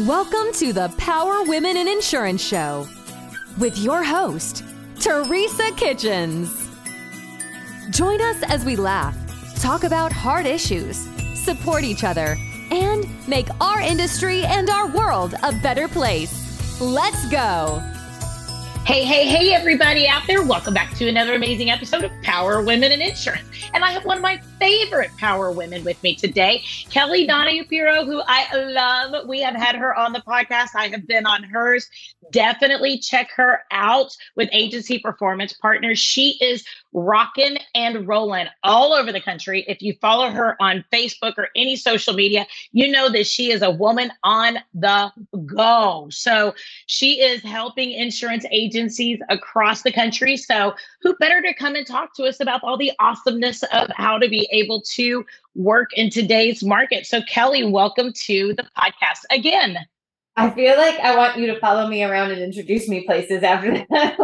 Welcome to the Power Women in Insurance Show with your host, Teresa Kitchens. Join us as we laugh, talk about hard issues, support each other, and make our industry and our world a better place. Let's go. Hey, hey, hey, everybody out there. Welcome back to another amazing episode of Power Women in Insurance. And I have one of my favorite power women with me today, Kelly Donahue Piro, who I love. We have had her on the podcast. I have been on hers. Definitely check her out with Agency Performance Partners. She is rocking and rolling all over the country. If you follow her on Facebook or any social media, you know that she is a woman on the go. So she is helping insurance agencies across the country. So who better to come and talk to us about all the awesomeness of how to be able to work in today's market? So Kelly, welcome to the podcast again. I feel like I want you to follow me around and introduce me places after that.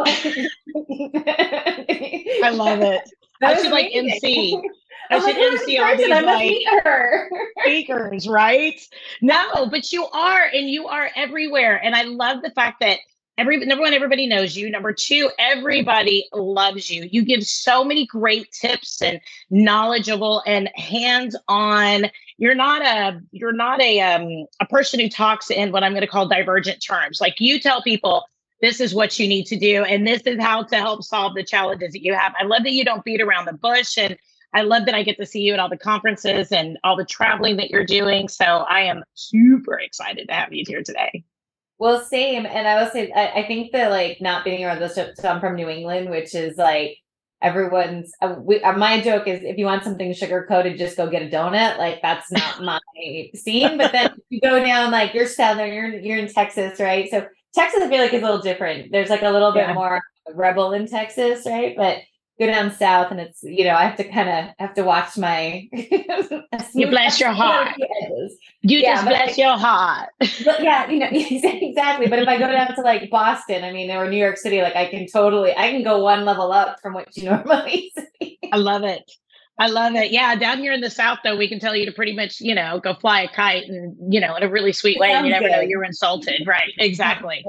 I love it. That I should like MC. I should like, MC all these like speakers, right? No, but you are, and you are everywhere. And I love the fact that every number one, everybody knows you. Number two, everybody loves you. You give so many great tips and knowledgeable and hands-on you're not a you're not a um a person who talks in what I'm going to call divergent terms. Like you tell people this is what you need to do and this is how to help solve the challenges that you have. I love that you don't beat around the bush and I love that I get to see you at all the conferences and all the traveling that you're doing. So I am super excited to have you here today. Well, same. And I will say, I, I think that like not being around the so I'm from New England, which is like everyone's uh, we, uh, my joke is if you want something sugar coated just go get a donut like that's not my scene but then you go down like you're southern you're you're in texas right so texas i feel like is a little different there's like a little yeah. bit more rebel in texas right but go down south and it's you know i have to kind of have to watch my you bless your heart you yeah, just bless I, your heart but yeah you know exactly but if i go down to like boston i mean or new york city like i can totally i can go one level up from what you normally see i love it I love it. Yeah, down here in the South, though, we can tell you to pretty much, you know, go fly a kite and, you know, in a really sweet way, and you never good. know you're insulted. Right. Exactly.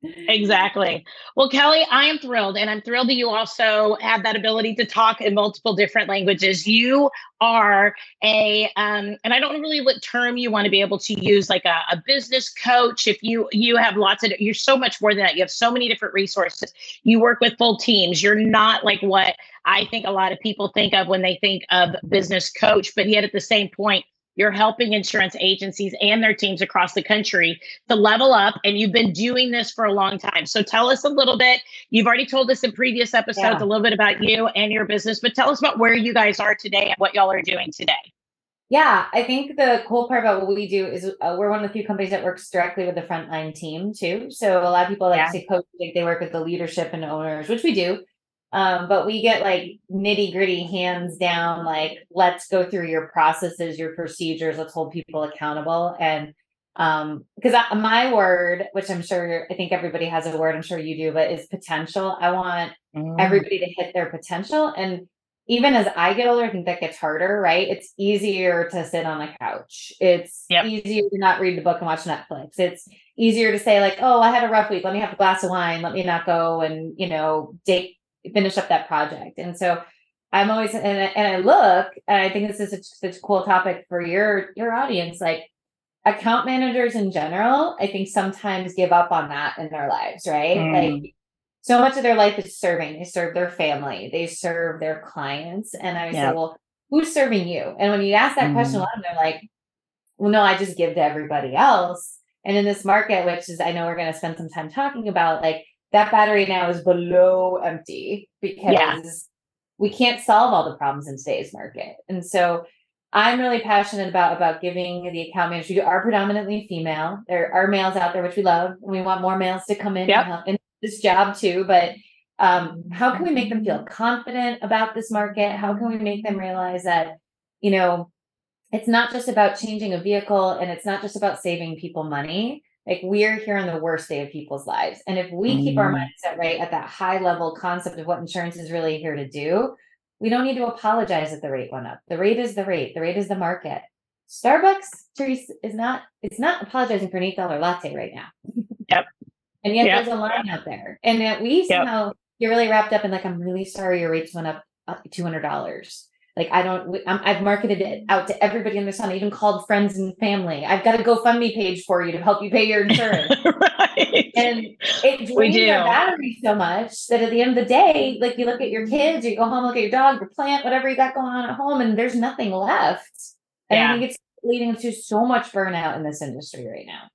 Exactly. Well, Kelly, I am thrilled. And I'm thrilled that you also have that ability to talk in multiple different languages. You are a, um, and I don't really what term you want to be able to use, like a, a business coach. If you, you have lots of, you're so much more than that. You have so many different resources. You work with full teams. You're not like what I think a lot of people think of when they think of business coach, but yet at the same point, you're helping insurance agencies and their teams across the country to level up, and you've been doing this for a long time. So tell us a little bit. You've already told us in previous episodes yeah. a little bit about you and your business, but tell us about where you guys are today and what y'all are doing today. Yeah, I think the cool part about what we do is uh, we're one of the few companies that works directly with the frontline team too. So a lot of people like yeah. say coach, like they work with the leadership and owners, which we do. Um, but we get like nitty gritty hands down, like let's go through your processes, your procedures, let's hold people accountable. And um, because my word, which I'm sure I think everybody has a word, I'm sure you do, but is potential. I want mm. everybody to hit their potential. And even as I get older, I think that gets harder, right? It's easier to sit on the couch. It's yep. easier to not read the book and watch Netflix. It's easier to say, like, oh, I had a rough week. Let me have a glass of wine. Let me not go and, you know, date finish up that project. And so I'm always and I, and I look and I think this is such, such a cool topic for your your audience. Like account managers in general, I think sometimes give up on that in their lives, right? Mm. Like so much of their life is serving. They serve their family, they serve their clients. And I yeah. say, well, who's serving you? And when you ask that mm. question a lot, they're like, well, no, I just give to everybody else. And in this market, which is I know we're going to spend some time talking about, like that battery now is below empty because yeah. we can't solve all the problems in today's market. And so I'm really passionate about about giving the account managers. We are predominantly female. There are males out there, which we love, and we want more males to come in yep. and help in this job too. But um, how can we make them feel confident about this market? How can we make them realize that, you know, it's not just about changing a vehicle and it's not just about saving people money. Like we're here on the worst day of people's lives. And if we mm. keep our mm. mindset right at that high level concept of what insurance is really here to do, we don't need to apologize that the rate went up. The rate is the rate, the rate is the market. Starbucks, Teresa, is not it's not apologizing for an eight dollar latte right now. Yep. and yet yep. there's a line out there. And yet we somehow yep. get really wrapped up in like, I'm really sorry your rates went up hundred dollars. Like I don't, i have marketed it out to everybody in the sun. I even called friends and family. I've got a GoFundMe page for you to help you pay your insurance. right. And it drains our battery so much that at the end of the day, like you look at your kids, or you go home, look at your dog, your plant, whatever you got going on at home, and there's nothing left. And yeah. I think it's leading to so much burnout in this industry right now.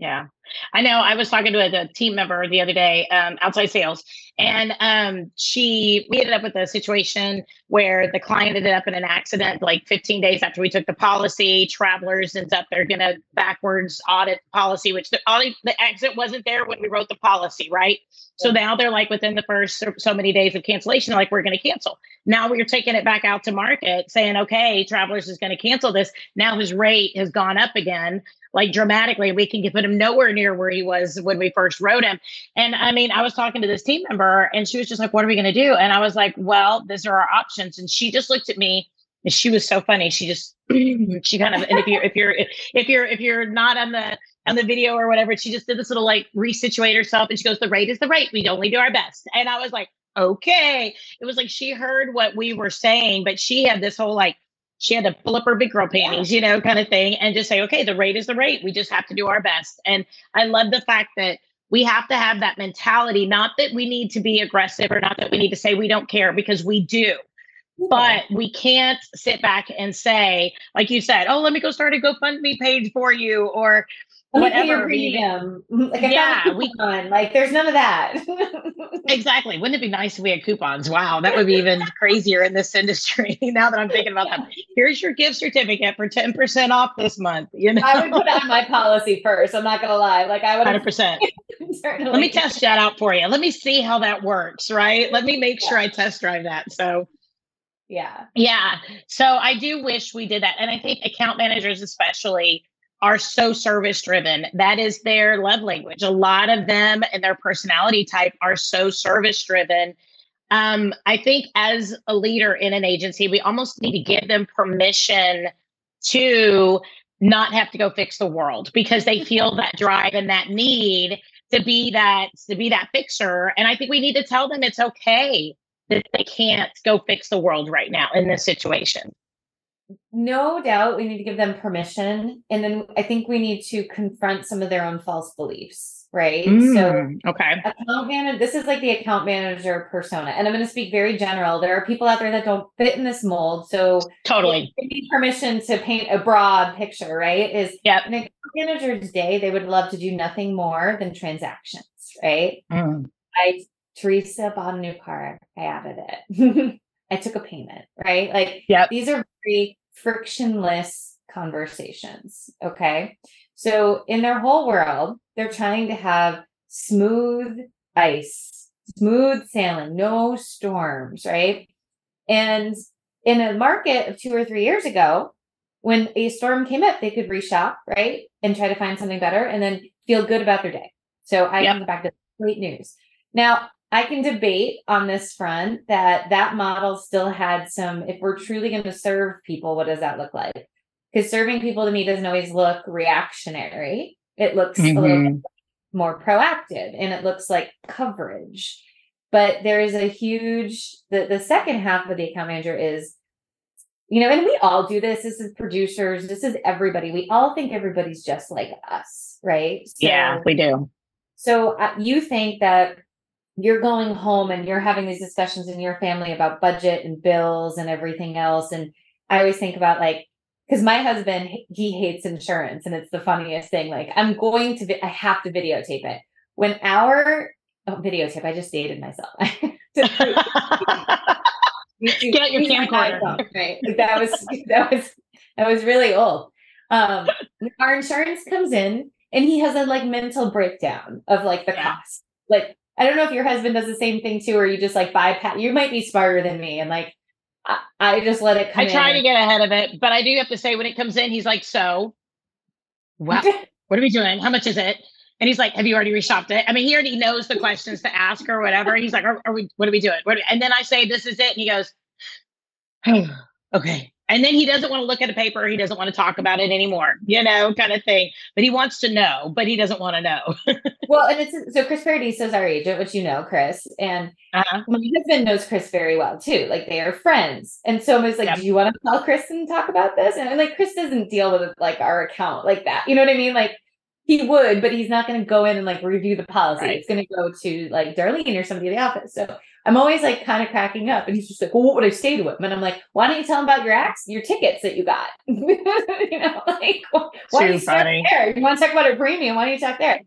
Yeah. I know I was talking to a, a team member the other day, um, outside sales, and um, she we ended up with a situation where the client ended up in an accident like 15 days after we took the policy. Travelers ends up they're gonna backwards audit policy, which the audit the accident wasn't there when we wrote the policy, right? So now they're like within the first so, so many days of cancellation, like we're going to cancel. Now we're taking it back out to market, saying, okay, Travelers is going to cancel this. Now his rate has gone up again like dramatically. We can put him nowhere near where he was when we first wrote him. And I mean, I was talking to this team member and she was just like, what are we going to do? And I was like, well, these are our options. And she just looked at me and she was so funny. She just, she kind of, and if you're, if you're, if you're, if you're not on the, on the video or whatever, she just did this little like resituate herself and she goes, the rate is the rate. We only do our best. And I was like, okay. It was like she heard what we were saying, but she had this whole like, she had to pull up her big girl panties, you know, kind of thing, and just say, okay, the rate is the rate. We just have to do our best. And I love the fact that we have to have that mentality, not that we need to be aggressive or not that we need to say we don't care because we do. But we can't sit back and say, like you said, oh, let me go start a GoFundMe page for you, or whatever premium. Like yeah, we like there's none of that. exactly. Wouldn't it be nice if we had coupons? Wow, that would be even crazier in this industry. now that I'm thinking about yeah. that, here's your gift certificate for ten percent off this month. You know, I would put on my policy first. I'm not gonna lie. Like I would. Hundred percent. Let me test that out for you. Let me see how that works. Right. Let me make yeah. sure I test drive that. So. Yeah. Yeah. So I do wish we did that. And I think account managers, especially, are so service driven. That is their love language. A lot of them and their personality type are so service driven. Um, I think as a leader in an agency, we almost need to give them permission to not have to go fix the world because they feel that drive and that need to be that to be that fixer. And I think we need to tell them it's okay that they can't go fix the world right now in this situation no doubt we need to give them permission and then i think we need to confront some of their own false beliefs right? Mm, so okay. account manager this is like the account manager persona and i'm going to speak very general. There are people out there that don't fit in this mold so totally. need permission to paint a broad picture right? Is yeah an account manager's day they would love to do nothing more than transactions right? Mm. i teresa bought a new car. I added it. I took a payment, right? Like, yeah, these are very frictionless conversations. Okay. So in their whole world, they're trying to have smooth ice, smooth sailing, no storms, right? And in a market of two or three years ago, when a storm came up, they could reshop, right? And try to find something better and then feel good about their day. So I yep. come back to great news. Now, I can debate on this front that that model still had some, if we're truly going to serve people, what does that look like? Because serving people to me doesn't always look reactionary. It looks mm-hmm. a little mm-hmm. more proactive and it looks like coverage. But there is a huge, the, the second half of the account manager is, you know, and we all do this. This is producers, this is everybody. We all think everybody's just like us, right? So, yeah, we do. So uh, you think that you're going home and you're having these discussions in your family about budget and bills and everything else. And I always think about like, because my husband, he hates insurance and it's the funniest thing. Like, I'm going to, vi- I have to videotape it. When our oh, videotape, I just dated myself. Get out your camcorder. Right. Like that was, that was, that was really old. Um, our insurance comes in and he has a like mental breakdown of like the yeah. cost. Like I don't know if your husband does the same thing too, or you just like bypass. You might be smarter than me, and like I, I just let it come. I try to get ahead of it, but I do have to say when it comes in, he's like, "So, what? what are we doing? How much is it?" And he's like, "Have you already reshopped it?" I mean, he already knows the questions to ask or whatever. He's like, "Are, are we? What are we doing?" What are we? And then I say, "This is it," and he goes, oh, "Okay." And then he doesn't want to look at a paper he doesn't want to talk about it anymore you know kind of thing but he wants to know but he doesn't want to know well and it's so chris Paradis is our agent which you know chris and uh-huh. my husband knows chris very well too like they are friends and so i was like yep. do you want to call chris and talk about this and like chris doesn't deal with like our account like that you know what i mean like he would, but he's not going to go in and like review the policy. Right. It's going to go to like Darlene or somebody in the office. So I'm always like kind of cracking up. And he's just like, well, what would I say to him? And I'm like, why don't you tell him about your acts, your tickets that you got? you know, like, why do you start there? You want to talk about a premium? Why don't you talk there?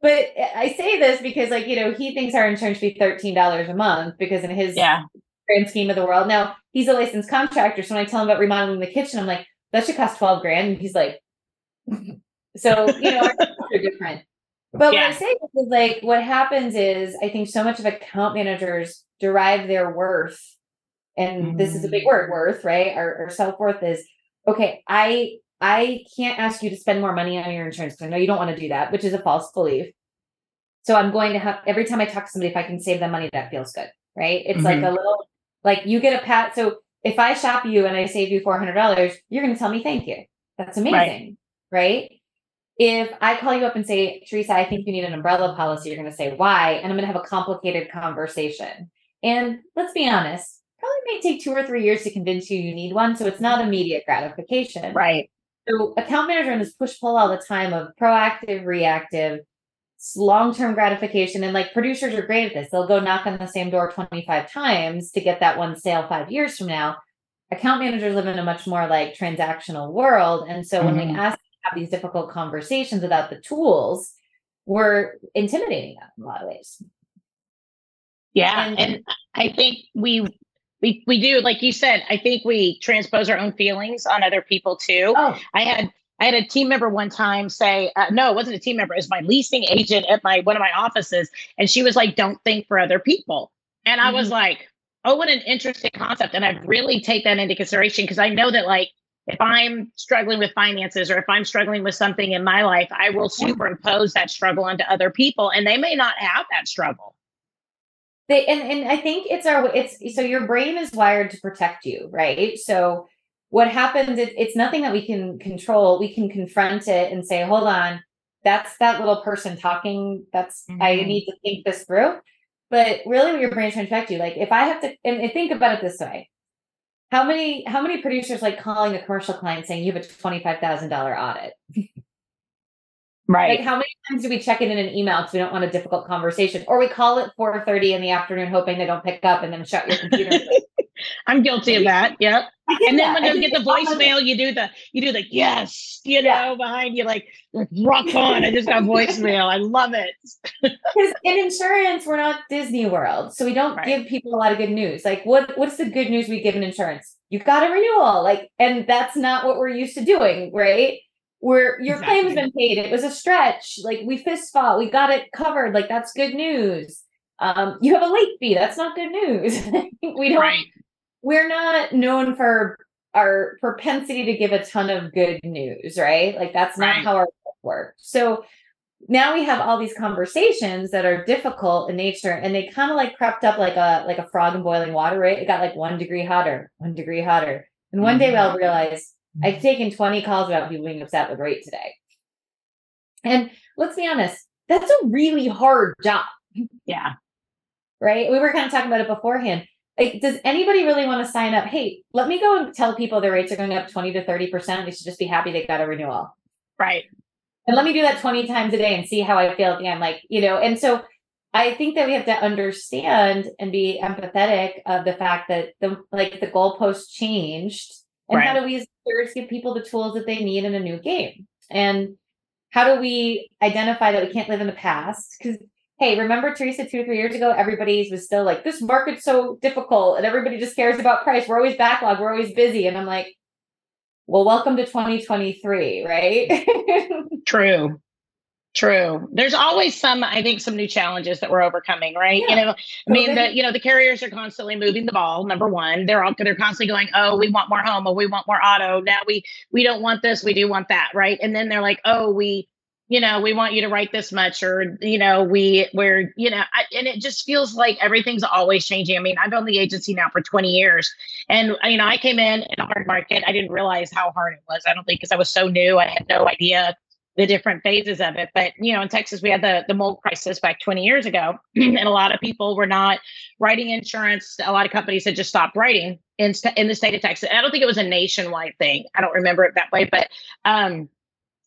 But I say this because, like, you know, he thinks our insurance should be $13 a month because in his yeah. grand scheme of the world. Now, he's a licensed contractor. So when I tell him about remodeling the kitchen, I'm like, that should cost 12 grand. And he's like, so, you know, are different. But yeah. what I say is like what happens is I think so much of account managers derive their worth, and mm-hmm. this is a big mm. word, worth, right? Our, our self-worth is okay, I I can't ask you to spend more money on your insurance because I know you don't want to do that, which is a false belief. So I'm going to have every time I talk to somebody, if I can save them money, that feels good, right? It's mm-hmm. like a little like you get a pat. So if I shop you and I save you four hundred dollars, you're going to tell me thank you. That's amazing, right? right? If I call you up and say, Teresa, I think you need an umbrella policy, you're going to say why, and I'm going to have a complicated conversation. And let's be honest, probably may take two or three years to convince you you need one. So it's not immediate gratification. Right. So account manager in this push pull all the time of proactive, reactive, long term gratification. And like producers are great at this. They'll go knock on the same door 25 times to get that one sale five years from now. Account managers live in a much more like transactional world. And so mm-hmm. when we ask have these difficult conversations without the tools, we're intimidating them in a lot of ways. Yeah, and, and I think we we we do like you said. I think we transpose our own feelings on other people too. Oh. I had I had a team member one time say, uh, no, it wasn't a team member. It was my leasing agent at my one of my offices, and she was like, "Don't think for other people." And I mm-hmm. was like, "Oh, what an interesting concept!" And I really take that into consideration because I know that like if I'm struggling with finances or if I'm struggling with something in my life, I will superimpose that struggle onto other people and they may not have that struggle. They, and, and I think it's our, it's, so your brain is wired to protect you, right? So what happens, it, it's nothing that we can control. We can confront it and say, hold on, that's that little person talking. That's, mm-hmm. I need to think this through. But really, what your brain's trying to affect you. Like if I have to, and think about it this way how many how many producers like calling a commercial client saying you have a twenty five thousand dollar audit? Right. Like how many times do we check it in an email because we don't want a difficult conversation, or we call it four thirty in the afternoon hoping they don't pick up and then shut your computer. I'm guilty of that. Yep. And then that. when you get the voicemail, you do the you do the yes, you know, yeah. behind you like rock on. I just got voicemail. I love it. Because in insurance, we're not Disney World, so we don't right. give people a lot of good news. Like, what what's the good news we give in insurance? You got a renewal, like, and that's not what we're used to doing, right? Where your exactly. claim has been paid. It was a stretch. Like we fist fought. We got it covered. Like that's good news. Um, you have a late fee. That's not good news. we don't. Right we're not known for our propensity to give a ton of good news, right? Like that's not right. how our work. Works. So now we have all these conversations that are difficult in nature and they kind of like crept up like a like a frog in boiling water, right? It got like one degree hotter, one degree hotter. And one day I'll mm-hmm. realize I've taken 20 calls about people being upset with rate today. And let's be honest, that's a really hard job. Yeah. Right. We were kind of talking about it beforehand like, does anybody really want to sign up? Hey, let me go and tell people their rates are going up 20 to 30%. They should just be happy they got a renewal. Right. And let me do that 20 times a day and see how I feel at the end. Like, you know, and so I think that we have to understand and be empathetic of the fact that the like the goalposts changed. And right. how do we as leaders give people the tools that they need in a new game? And how do we identify that we can't live in the past? Because hey, remember Teresa two or three years ago, everybody was still like, this market's so difficult and everybody just cares about price. We're always backlog, we're always busy. And I'm like, well, welcome to 2023, right? True. True. There's always some, I think, some new challenges that we're overcoming, right? Yeah. You know, I mean, the you know the carriers are constantly moving the ball. Number one, they're all they're constantly going, oh, we want more home, or we want more auto. Now we we don't want this, we do want that, right? And then they're like, oh, we you know, we want you to write this much, or, you know, we, we're, you know, I, and it just feels like everything's always changing. I mean, I've owned the agency now for 20 years. And, you know, I came in in a hard market. I didn't realize how hard it was. I don't think because I was so new, I had no idea the different phases of it. But you know, in Texas, we had the the mold crisis back 20 years ago, and a lot of people were not writing insurance. A lot of companies had just stopped writing in in the state of Texas. I don't think it was a nationwide thing. I don't remember it that way, but um,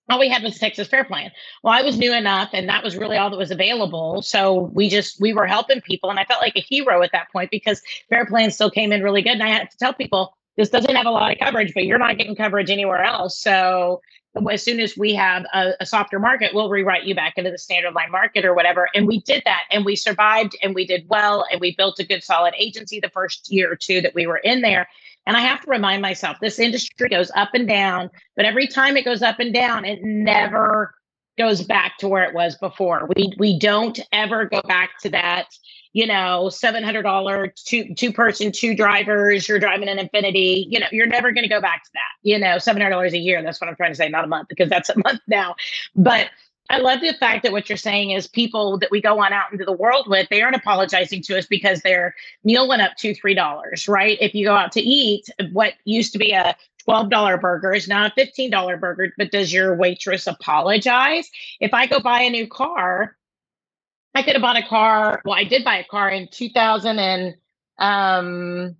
all we had was Texas Fair Plan. Well, I was new enough, and that was really all that was available. So we just we were helping people, and I felt like a hero at that point because Fair Plan still came in really good. And I had to tell people this doesn't have a lot of coverage, but you're not getting coverage anywhere else. So as soon as we have a, a, softer market, we'll rewrite you back into the standard line market or whatever. And we did that and we survived and we did well and we built a good solid agency the first year or two that we were in there. And I have to remind myself this industry goes up and down, but every time it goes up and down, it never goes back to where it was before. We we don't ever go back to that you know, seven hundred dollar two two person two drivers. You're driving an Infiniti. You know, you're never going to go back to that. You know, seven hundred dollars a year. That's what I'm trying to say, not a month, because that's a month now. But I love the fact that what you're saying is people that we go on out into the world with, they aren't apologizing to us because their meal went up two, three dollars, right? If you go out to eat, what used to be a $12 burger is now a $15 burger, but does your waitress apologize? If I go buy a new car, I could have bought a car. Well, I did buy a car in 2009, um,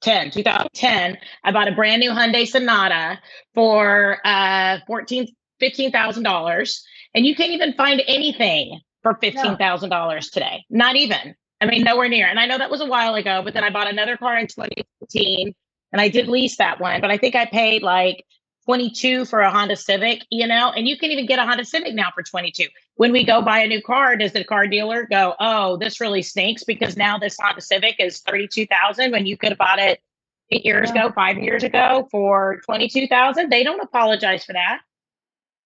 10, 2010. I bought a brand new Hyundai Sonata for uh, 14, $15,000. And you can't even find anything for $15,000 no. today. Not even. I mean, nowhere near. And I know that was a while ago, but then I bought another car in 2015 and I did lease that one, but I think I paid like 22 for a Honda Civic, you know, and you can even get a Honda Civic now for 22. When we go buy a new car, does the car dealer go, "Oh, this really stinks because now this Honda Civic is 32,000 when you could have bought it 8 years ago, 5 years ago for 22,000?" They don't apologize for that.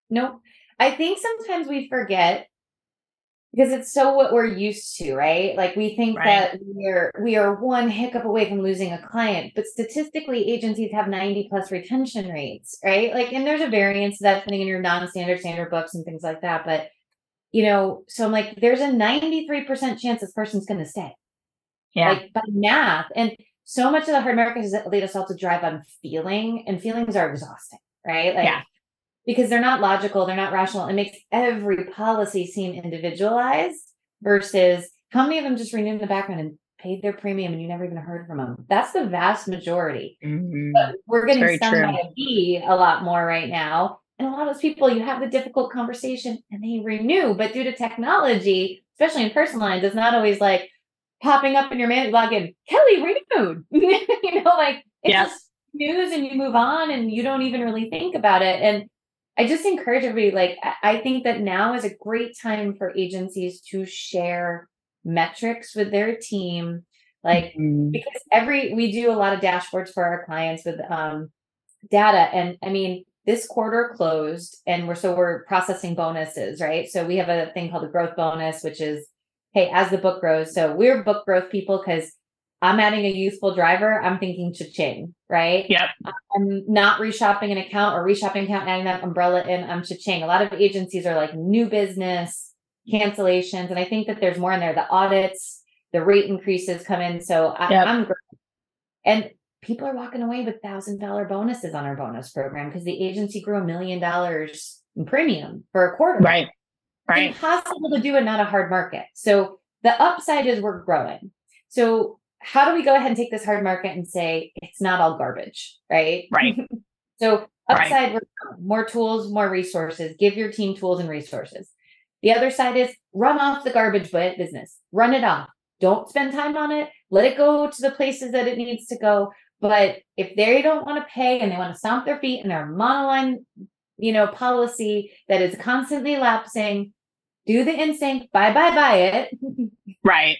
Nope. I think sometimes we forget because it's so what we're used to right? Like we think right. that we're we are one hiccup away from losing a client but statistically agencies have 90 plus retention rates right? Like and there's a variance to that depending on your non-standard standard books and things like that but you know so i'm like there's a 93% chance this person's going to stay. Yeah. Like by math and so much of the hard market has lead us all to drive on feeling and feelings are exhausting right? Like yeah because they're not logical, they're not rational. It makes every policy seem individualized versus how many of them just renewed in the background and paid their premium and you never even heard from them. That's the vast majority. Mm-hmm. But we're getting stung by a bee a lot more right now. And a lot of those people, you have the difficult conversation and they renew, but due to technology, especially in personal lines, it's not always like popping up in your man login, Kelly renewed. you know, like it's yes. just news and you move on and you don't even really think about it. And I just encourage everybody, like, I think that now is a great time for agencies to share metrics with their team. Like, mm-hmm. because every, we do a lot of dashboards for our clients with um, data. And I mean, this quarter closed and we're, so we're processing bonuses, right? So we have a thing called a growth bonus, which is, hey, as the book grows. So we're book growth people because I'm adding a useful driver, I'm thinking cha-ching, right? Yep. I'm not reshopping an account or reshopping account, adding that umbrella in, I'm cha-ching. A lot of agencies are like new business, cancellations. And I think that there's more in there. The audits, the rate increases come in. So I, yep. I'm great. And people are walking away with thousand dollar bonuses on our bonus program because the agency grew a million dollars in premium for a quarter. Right. Right. It's impossible to do it, not a hard market. So the upside is we're growing. So how do we go ahead and take this hard market and say it's not all garbage, right? Right. so upside, right. more tools, more resources. Give your team tools and resources. The other side is run off the garbage business. Run it off. Don't spend time on it. Let it go to the places that it needs to go. But if they don't want to pay and they want to stomp their feet in their monoline, you know, policy that is constantly lapsing, do the instinct, bye bye buy it. right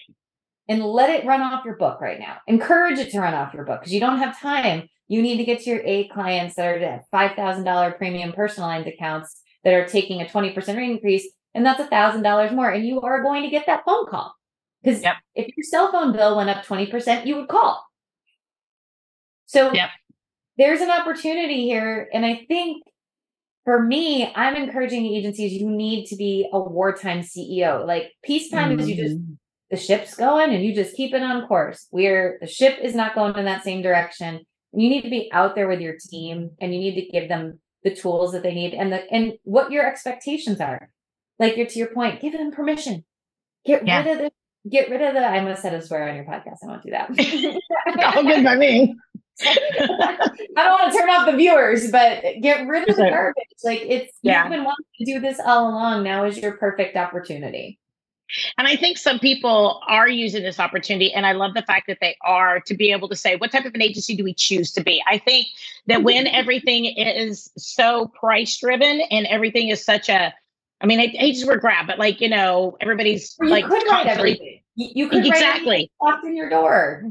and let it run off your book right now. Encourage it to run off your book because you don't have time. You need to get to your eight clients that are at $5,000 premium personalized accounts that are taking a 20% rate increase, and that's $1,000 more. And you are going to get that phone call because yep. if your cell phone bill went up 20%, you would call. So yep. there's an opportunity here. And I think for me, I'm encouraging agencies, you need to be a wartime CEO. Like peacetime mm-hmm. is you just mm-hmm. The ship's going and you just keep it on course. We're the ship is not going in that same direction. You need to be out there with your team and you need to give them the tools that they need and the and what your expectations are. Like you're to your point, give them permission. Get yeah. rid of the get rid of the I'm gonna set a swear on your podcast. I won't do that. All good by me. I don't want to turn off the viewers, but get rid of the garbage. Like it's yeah. you've been wanting to do this all along. Now is your perfect opportunity. And I think some people are using this opportunity, and I love the fact that they are to be able to say, what type of an agency do we choose to be? I think that mm-hmm. when everything is so price driven and everything is such a, I mean, I to word grab, but like, you know, everybody's you like, could write everything. You could exactly walk in your door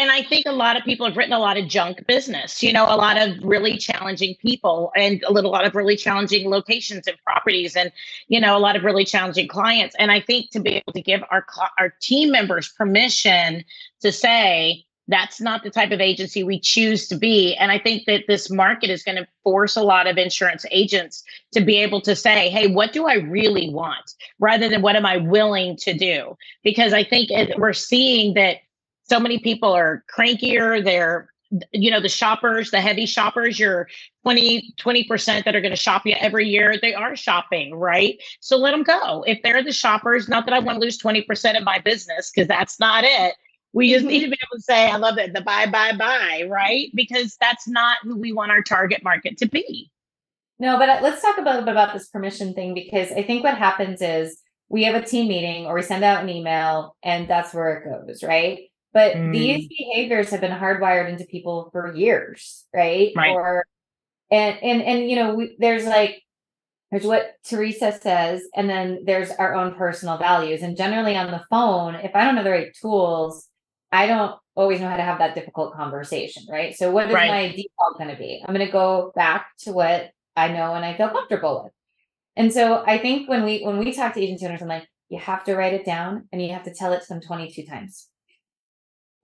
and I think a lot of people have written a lot of junk business, you know, a lot of really challenging people and a little, lot of really challenging locations and properties and, you know, a lot of really challenging clients. And I think to be able to give our, our team members permission to say, that's not the type of agency we choose to be. And I think that this market is going to force a lot of insurance agents to be able to say, hey, what do I really want rather than what am I willing to do? Because I think we're seeing that so many people are crankier they're you know the shoppers the heavy shoppers your 20 20% that are going to shop you every year they are shopping right? So let them go. If they're the shoppers not that i want to lose 20% of my business because that's not it. We just need to be able to say i love it the buy buy buy right? Because that's not who we want our target market to be. No but uh, let's talk a little bit about this permission thing because i think what happens is we have a team meeting or we send out an email and that's where it goes right but mm. these behaviors have been hardwired into people for years, right? right. Or and and and you know, we, there's like there's what Teresa says, and then there's our own personal values. And generally on the phone, if I don't have the right tools, I don't always know how to have that difficult conversation, right? So what is right. my default going to be? I'm going to go back to what I know and I feel comfortable with. And so I think when we when we talk to agency owners, I'm like, you have to write it down and you have to tell it to them 22 times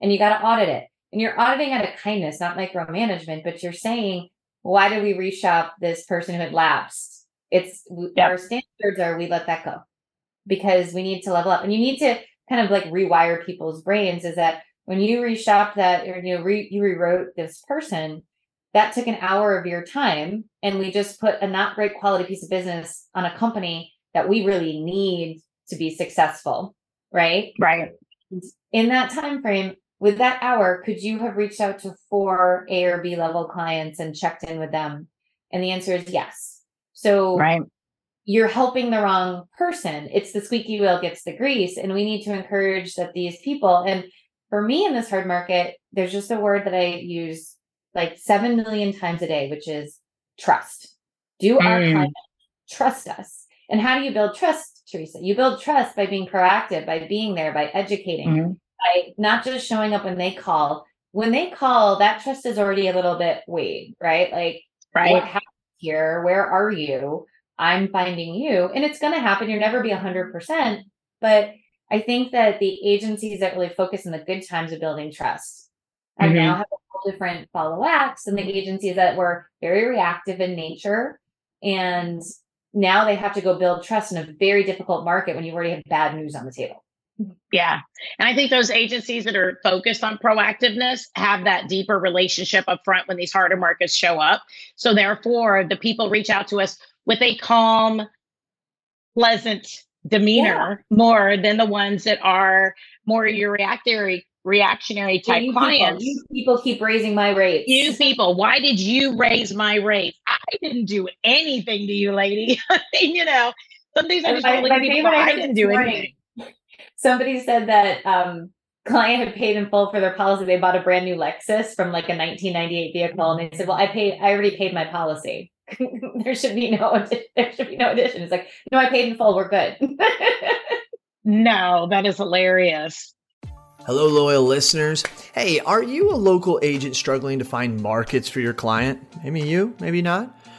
and you got to audit it. And you're auditing out of kindness, not micromanagement, but you're saying, why did we reshop this person who had lapsed? It's yep. our standards are we let that go because we need to level up. And you need to kind of like rewire people's brains is that when you reshop that or you know, re, you rewrote this person, that took an hour of your time. And we just put a not great quality piece of business on a company that we really need to be successful. Right. Right. In that time frame, with that hour, could you have reached out to four A or B level clients and checked in with them? And the answer is yes. So right. you're helping the wrong person. It's the squeaky wheel gets the grease. And we need to encourage that these people, and for me in this hard market, there's just a word that I use like 7 million times a day, which is trust. Do mm. our clients trust us? And how do you build trust, Teresa? You build trust by being proactive, by being there, by educating. Mm-hmm not just showing up when they call. When they call, that trust is already a little bit weighed, right? Like, right. what happened here? Where are you? I'm finding you. And it's going to happen. You'll never be 100%. But I think that the agencies that really focus on the good times of building trust mm-hmm. now have a whole different follow acts than the agencies that were very reactive in nature. And now they have to go build trust in a very difficult market when you already have bad news on the table. Yeah. And I think those agencies that are focused on proactiveness have that deeper relationship up front when these harder markets show up. So therefore, the people reach out to us with a calm, pleasant demeanor yeah. more than the ones that are more your reactionary reactionary type you clients. People, you people keep raising my rates. You people, why did you raise my rates? I didn't do anything to you, lady. you know, some things I just my, my people, I didn't do anything somebody said that um client had paid in full for their policy. They bought a brand new Lexus from like a 1998 vehicle, and they said, "Well, I paid. I already paid my policy. there should be no. There should be no addition." It's like, no, I paid in full. We're good. no, that is hilarious. Hello, loyal listeners. Hey, are you a local agent struggling to find markets for your client? Maybe you, maybe not.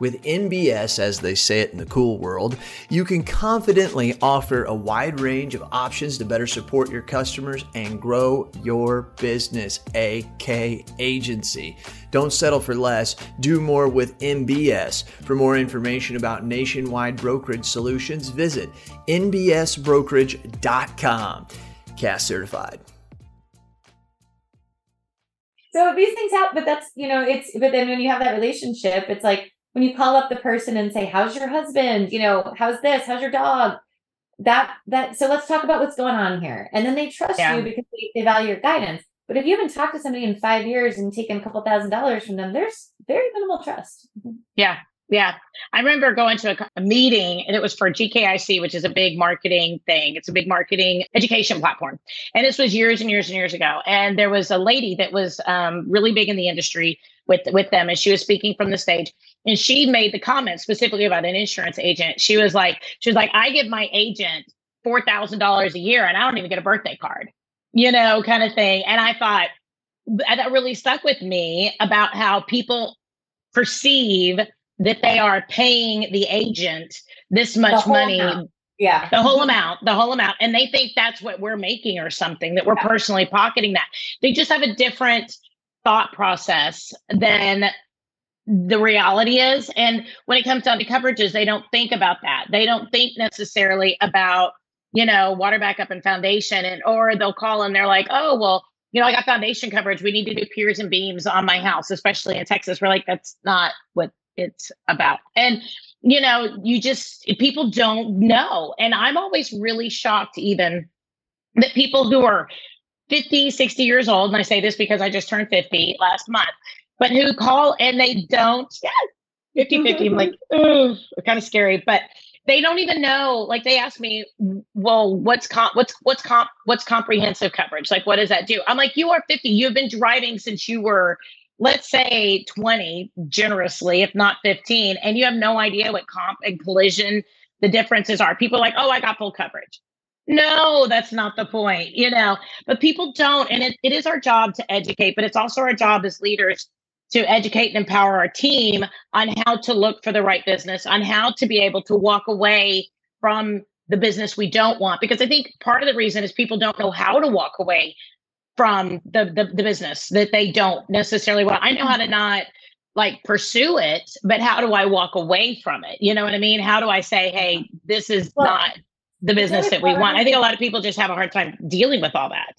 With NBS, as they say it in the cool world, you can confidently offer a wide range of options to better support your customers and grow your business, AK Agency. Don't settle for less, do more with NBS. For more information about nationwide brokerage solutions, visit nbsbrokerage.com. CAS certified. So these things happen, but that's, you know, it's, but then when you have that relationship, it's like, when you call up the person and say, "How's your husband? You know, how's this? How's your dog?" That that so let's talk about what's going on here, and then they trust yeah. you because they, they value your guidance. But if you haven't talked to somebody in five years and taken a couple thousand dollars from them, there's very minimal trust. Yeah, yeah. I remember going to a, a, meeting and it was for GKIC, which is a big marketing thing. It's a big marketing education platform. And this was years and years and years ago. And there was a lady that was um, really big in the industry with, with them. And she was speaking from the stage and she made the comment specifically about an insurance agent. She was like, she was like, I give my agent $4,000 a year and I don't even get a birthday card, you know, kind of thing. And I thought that really stuck with me about how people perceive that they are paying the agent this much money. Amount. Yeah. The whole amount, the whole amount. And they think that's what we're making or something, that we're yeah. personally pocketing that. They just have a different thought process than the reality is. And when it comes down to coverages, they don't think about that. They don't think necessarily about, you know, water backup and foundation and or they'll call and they're like, oh, well, you know, I got foundation coverage. We need to do piers and beams on my house, especially in Texas. We're like, that's not what it's about. And you know, you just people don't know. And I'm always really shocked even that people who are 50, 60 years old, and I say this because I just turned 50 last month, but who call and they don't, yeah, 50 50. I'm like, ooh, kind of scary. But they don't even know. Like they ask me, well, what's comp what's what's comp what's comprehensive coverage? Like, what does that do? I'm like, you are 50. You've been driving since you were let's say 20 generously, if not 15, and you have no idea what comp and collision the differences are. People are like, oh, I got full coverage. No, that's not the point, you know, but people don't. And it, it is our job to educate, but it's also our job as leaders to educate and empower our team on how to look for the right business, on how to be able to walk away from the business we don't want. Because I think part of the reason is people don't know how to walk away from the, the, the business that they don't necessarily want. I know how to not like pursue it, but how do I walk away from it? You know what I mean? How do I say, hey, this is well, not the business that we want? I think a lot of people just have a hard time dealing with all that.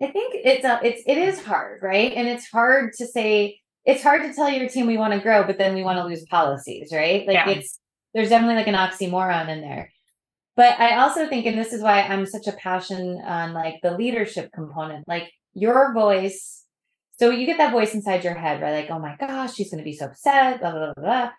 I think it's a, it's it is hard, right? And it's hard to say it's hard to tell your team we want to grow, but then we want to lose policies, right? Like yeah. it's there's definitely like an oxymoron in there. But I also think, and this is why I'm such a passion on like the leadership component. Like your voice. So you get that voice inside your head, right? Like, oh my gosh, she's going to be so upset, blah, blah, blah, blah.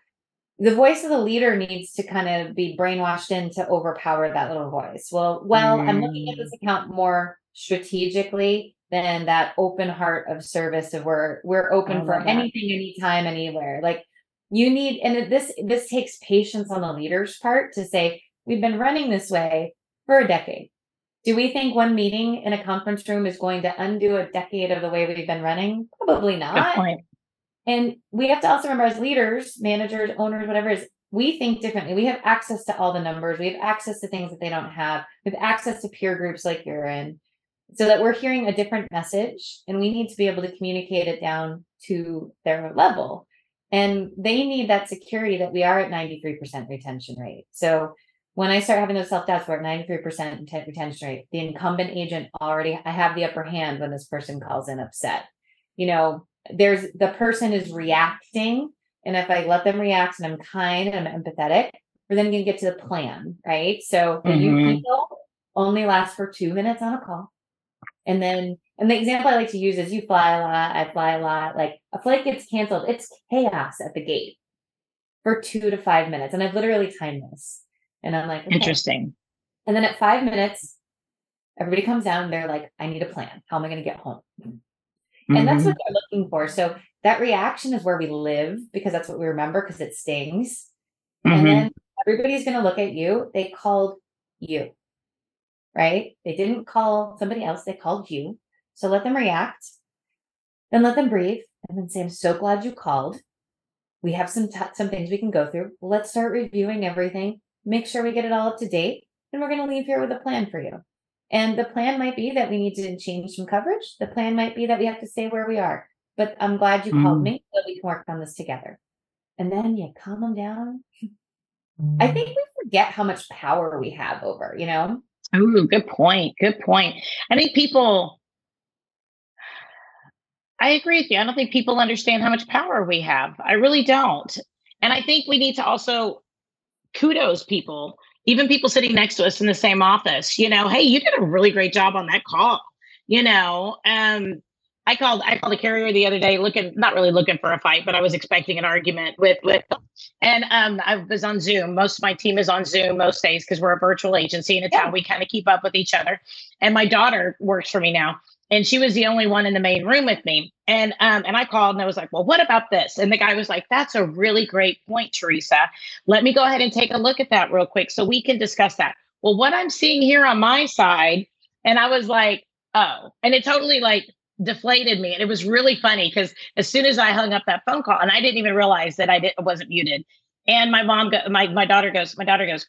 The voice of the leader needs to kind of be brainwashed in to overpower that little voice. Well, well, mm. I'm looking at this mm. account more strategically than that open heart of service of where we're open for anything, anytime, anywhere. Like you need, and this this takes patience on the leader's part to say, we've been running this way for a decade. Do we think one meeting in a conference room is going to undo a decade of the way we've been running? Probably not. And we have to also remember as leaders, managers, owners, whatever is, we think differently. We have access to all the numbers. We have access to things that they don't have. We have access to peer groups like you're in. So that we're hearing a different message and we need to be able to communicate it down to their level. And they need that security that we are at 93% retention rate. So when I start having those self doubts, we're at 93% retention rate. The incumbent agent already, I have the upper hand when this person calls in upset. You know, there's the person is reacting. And if I let them react and I'm kind and I'm empathetic, we're then going to get to the plan, right? So mm-hmm. you people only last for two minutes on a call. And then, and the example I like to use is you fly a lot, I fly a lot. Like a flight gets canceled, it's chaos at the gate for two to five minutes. And I've literally timed this. And I'm like, okay. interesting. And then at five minutes, everybody comes down. They're like, I need a plan. How am I going to get home? Mm-hmm. And that's what mm-hmm. they're looking for. So that reaction is where we live because that's what we remember because it stings. Mm-hmm. And then everybody's going to look at you. They called you. right? They didn't call somebody else, they called you. So let them react, then let them breathe, and then say, I'm so glad you called. We have some t- some things we can go through. Let's start reviewing everything, make sure we get it all up to date, and we're going to leave here with a plan for you. And the plan might be that we need to change some coverage. The plan might be that we have to stay where we are. But I'm glad you mm. called me so we can work on this together. And then you calm them down. Mm. I think we forget how much power we have over, you know? Oh, good point. Good point. I think people, I agree with you. I don't think people understand how much power we have. I really don't. And I think we need to also kudos people even people sitting next to us in the same office, you know, hey, you did a really great job on that call. You know, um, I called I called a carrier the other day looking not really looking for a fight, but I was expecting an argument with with and um I was on Zoom. Most of my team is on Zoom most days because we're a virtual agency and it's yeah. how we kind of keep up with each other. And my daughter works for me now and she was the only one in the main room with me. And um, and I called and I was like, "Well, what about this?" And the guy was like, "That's a really great point, Teresa. Let me go ahead and take a look at that real quick so we can discuss that." Well, what I'm seeing here on my side, and I was like, "Oh," and it totally like deflated me, and it was really funny because as soon as I hung up that phone call, and I didn't even realize that I didn't wasn't muted, and my mom, go, my my daughter goes, my daughter goes,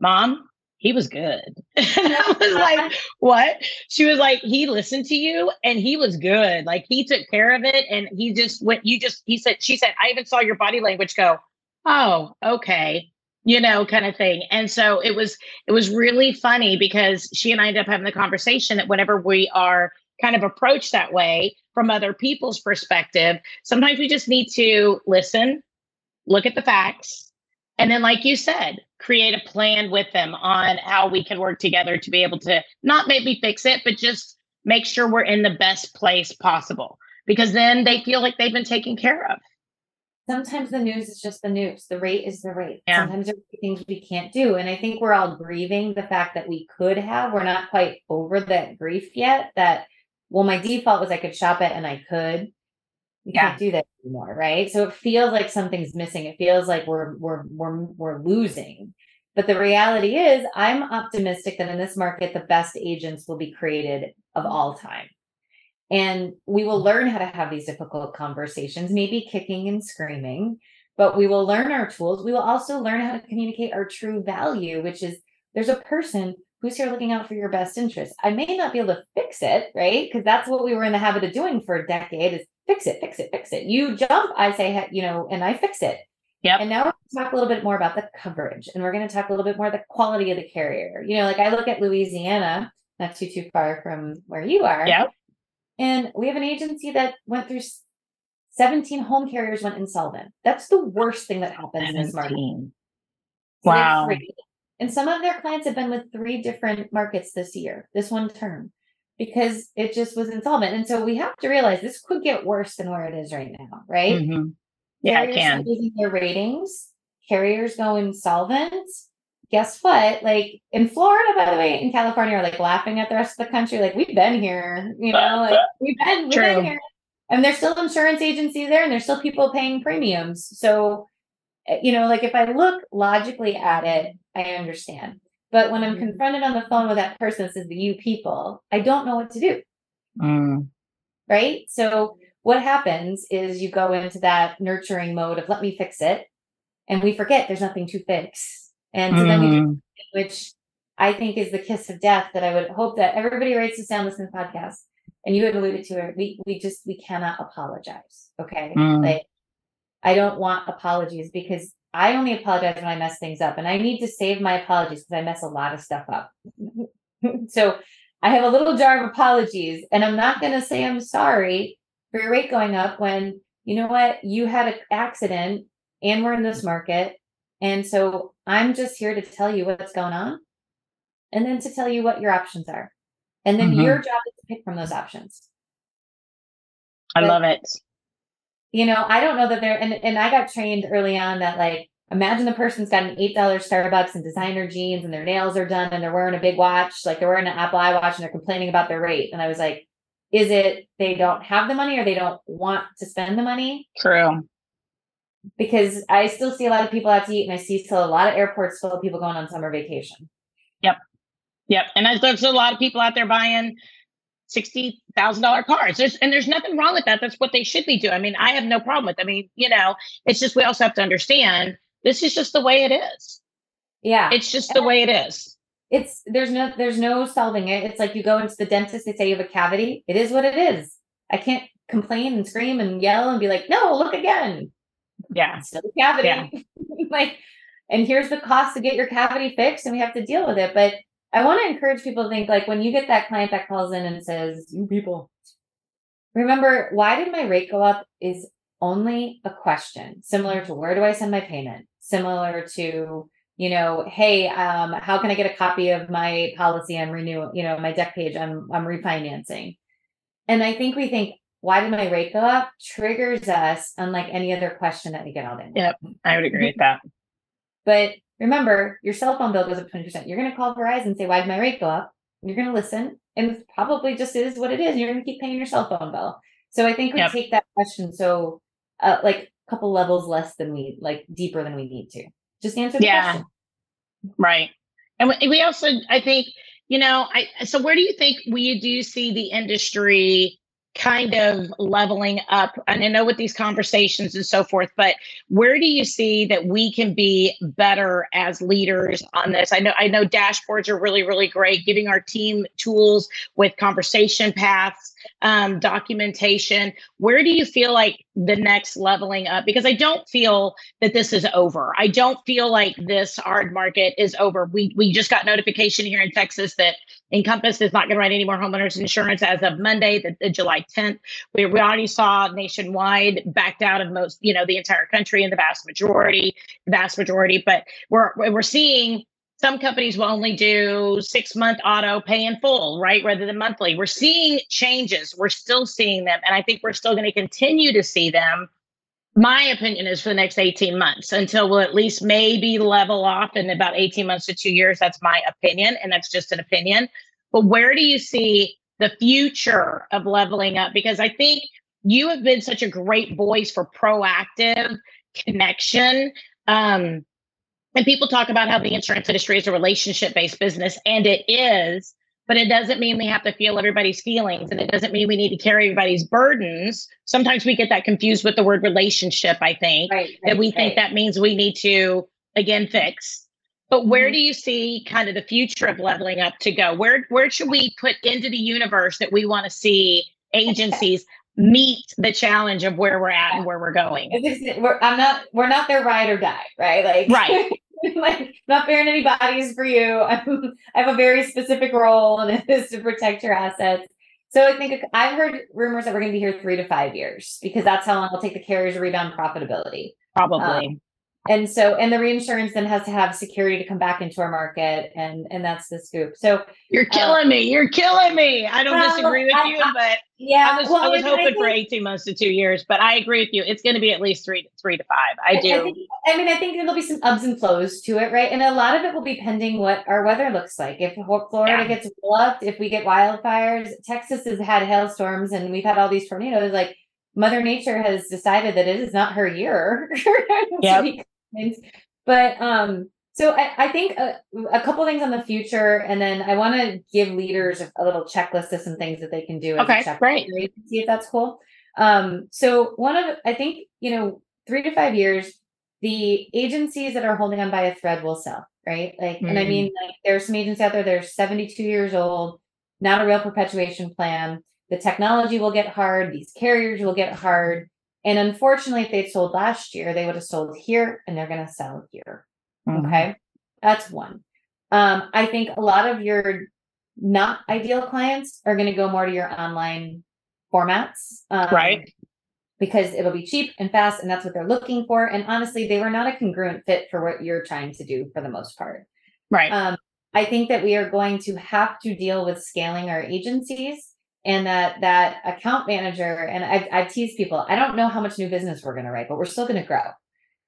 "Mom, he was good. and I was like, what? She was like, he listened to you and he was good. Like he took care of it. And he just went, you just, he said, she said, I even saw your body language go, oh, okay. You know, kind of thing. And so it was, it was really funny because she and I ended up having the conversation that whenever we are kind of approached that way from other people's perspective, sometimes we just need to listen, look at the facts, and then, like you said, create a plan with them on how we can work together to be able to not maybe fix it, but just make sure we're in the best place possible because then they feel like they've been taken care of. Sometimes the news is just the news. The rate is the rate. Yeah. Sometimes there are things we can't do. And I think we're all grieving the fact that we could have. We're not quite over that grief yet. That, well, my default was I could shop it and I could. You yeah. can't do that anymore, right? So it feels like something's missing. It feels like we're we're we're we're losing. But the reality is, I'm optimistic that in this market, the best agents will be created of all time. And we will learn how to have these difficult conversations, maybe kicking and screaming, but we will learn our tools. We will also learn how to communicate our true value, which is there's a person who's here looking out for your best interest. I may not be able to fix it, right? Because that's what we were in the habit of doing for a decade is fix it, fix it, fix it. You jump, I say, you know, and I fix it. Yep. And now we're talk a little bit more about the coverage and we're going to talk a little bit more the quality of the carrier. You know, like I look at Louisiana, not too, too far from where you are. Yep. And we have an agency that went through 17 home carriers went insolvent. That's the worst thing that happens 17. in this market. Wow. And some of their clients have been with three different markets this year, this one term because it just was insolvent. And so we have to realize this could get worse than where it is right now, right? Mm-hmm. Yeah, carriers it can. Losing their ratings, carriers go insolvent. Guess what? Like in Florida, by the way, in California, are like laughing at the rest of the country. Like we've been here, you know, like we've been, we've been here. And there's still insurance agencies there, and there's still people paying premiums. So, eh, you know, like if I look logically at it, I understand. But when I'm mm. confronted on the phone with that person that says the you people, I don't know what to do. Mm. Right. So what happens is you go into that nurturing mode of let me fix it. And we forget there's nothing to fix. And so mm. then we do, which I think is the kiss of death that I would hope that everybody writes this down, listen to the podcast. And you had alluded to it. We we just we cannot apologize. Okay. Mm. Like I don't want apologies because I only apologize when I mess things up, and I need to save my apologies because I mess a lot of stuff up. so I have a little jar of apologies, and I'm not going to say I'm sorry for your rate going up when you know what you had an accident and we're in this market, and so I'm just here to tell you what's going on, and then to tell you what your options are, and then mm-hmm. your job is to pick from those options. I but, love it you know, I don't know that they're, and, and I got trained early on that like, imagine the person's got an $8 Starbucks and designer jeans and their nails are done and they're wearing a big watch, like they're wearing an Apple Watch and they're complaining about their rate. And I was like, is it they don't have the money or they don't want to spend the money? True. Because I still see a lot of people out to eat and I see still a lot of airports full of people going on summer vacation. Yep. Yep. And there's a lot of people out there buying sixty thousand dollar cars. There's and there's nothing wrong with that. That's what they should be doing. I mean, I have no problem with. It. I mean, you know, it's just we also have to understand this is just the way it is. Yeah, it's just the way it is. It's there's no there's no solving it. It's like you go into the dentist, they say you have a cavity. It is what it is. I can't complain and scream and yell and be like, no, look again. Yeah, still a cavity. Yeah. like, and here's the cost to get your cavity fixed, and we have to deal with it. But I want to encourage people to think like when you get that client that calls in and says, You people, remember, why did my rate go up? Is only a question similar to where do I send my payment? Similar to, you know, hey, um, how can I get a copy of my policy I'm renewing, you know, my deck page I'm I'm refinancing. And I think we think, why did my rate go up? Triggers us unlike any other question that we get all day. Yep, I would agree with that. But remember, your cell phone bill goes up 20%. You're going to call Verizon and say, why did my rate go up? You're going to listen. And it probably just is what it is. You're going to keep paying your cell phone bill. So I think we yep. take that question so uh, like a couple levels less than we like deeper than we need to. Just answer the yeah. question. Right. And we also, I think, you know, I so where do you think we do see the industry kind of leveling up. And i know with these conversations and so forth but where do you see that we can be better as leaders on this? I know i know dashboards are really really great giving our team tools with conversation paths um, documentation where do you feel like the next leveling up? Because i don't feel that this is over. I don't feel like this hard market is over. We we just got notification here in texas that encompass is not going to write any more homeowners insurance as of monday the, the july 10th we, we already saw nationwide backed out of most you know the entire country and the vast majority vast majority but we're we're seeing some companies will only do six month auto pay in full, right? Rather than monthly. We're seeing changes. We're still seeing them. And I think we're still going to continue to see them. My opinion is for the next 18 months until we'll at least maybe level off in about 18 months to two years. That's my opinion. And that's just an opinion. But where do you see the future of leveling up? Because I think you have been such a great voice for proactive connection. Um, and people talk about how the insurance industry is a relationship based business, and it is, but it doesn't mean we have to feel everybody's feelings and it doesn't mean we need to carry everybody's burdens. Sometimes we get that confused with the word relationship, I think, right, right, that we right. think that means we need to, again, fix. But where mm-hmm. do you see kind of the future of leveling up to go? Where where should we put into the universe that we want to see agencies meet the challenge of where we're at and where we're going? We're, I'm not. We're not their ride or die, right? Like right. like not bearing any bodies for you. I'm, I have a very specific role, and it is to protect your assets. So I think I've heard rumors that we're going to be here three to five years because that's how long it'll take the carriers to rebound profitability. Probably. Um, and so and the reinsurance then has to have security to come back into our market and and that's the scoop. So you're killing uh, me. You're killing me. I don't well, disagree with I, you but yeah i was, well, I was hoping think, for 18 months to two years but i agree with you. It's going to be at least three three to five. I do I, think, I mean i think there'll be some ups and flows to it right? And a lot of it will be pending what our weather looks like. If florida yeah. gets flooded if we get wildfires texas has had hailstorms and we've had all these tornadoes like Mother Nature has decided that it is not her year. yep. But um, so I, I think a, a, couple things on the future, and then I want to give leaders a, a, little checklist of some things that they can do. okay, great. See if that's cool. Um, so one of I think you know three to five years, the agencies that are holding on by a thread will sell, right? Like, mm. and I mean, mm. like there's some agents out there. They're 72 years old, not a real perpetuation plan. The technology will get hard. These carriers will get hard. And unfortunately, if they'd sold last year, they would have sold here and they're going to sell here. Mm-hmm. Okay. That's one. Um, I think a lot of your not ideal clients are going to go more to your online formats. Um, right. Because it'll be cheap and fast, and that's what they're looking for. And honestly, they were not a congruent fit for what you're trying to do for the most part. Right. Um, I think that we are going to have to deal with scaling our agencies and that that account manager and I've, I've teased people i don't know how much new business we're going to write but we're still going to grow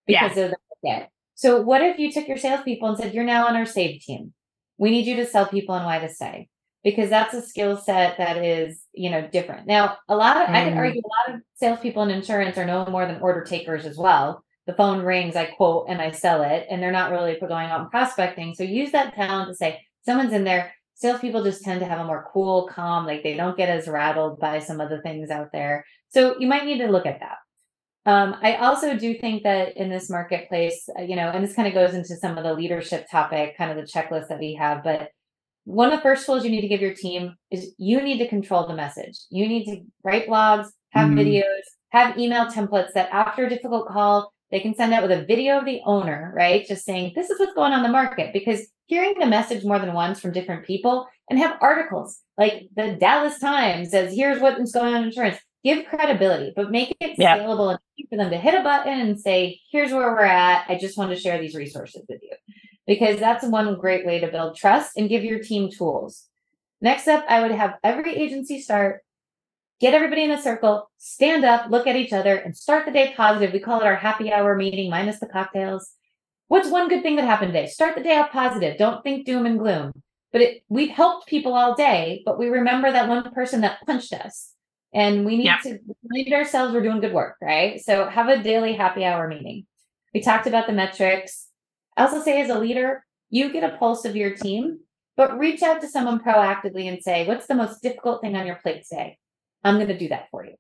because yeah. of that so what if you took your salespeople and said you're now on our save team we need you to sell people and why to say because that's a skill set that is you know different now a lot of mm. i could mm-hmm. argue a lot of salespeople in insurance are no more than order takers as well the phone rings i quote and i sell it and they're not really going out and prospecting so use that talent to say someone's in there salespeople just tend to have a more cool, calm, like they don't get as rattled by some of the things out there. So you might need to look at that. Um, I also do think that in this marketplace, uh, you know, and this kind of goes into some of the leadership topic, kind of the checklist that we have, but one of the first tools you need to give your team is you need to control the message. You need to write blogs, have mm-hmm. videos, have email templates that after a difficult call, they can send out with a video of the owner, right? Just saying, this is what's going on in the market. Because hearing the message more than once from different people and have articles like the Dallas Times says, here's what's going on in insurance. Give credibility, but make it yep. scalable and for them to hit a button and say, here's where we're at. I just want to share these resources with you because that's one great way to build trust and give your team tools. Next up, I would have every agency start, get everybody in a circle, stand up, look at each other, and start the day positive. We call it our happy hour meeting minus the cocktails. What's one good thing that happened today? Start the day off positive. Don't think doom and gloom. But it, we've helped people all day, but we remember that one person that punched us. And we need yeah. to remind ourselves we're doing good work, right? So have a daily happy hour meeting. We talked about the metrics I also say, as a leader, you get a pulse of your team, but reach out to someone proactively and say, What's the most difficult thing on your plate today? I'm going to do that for you.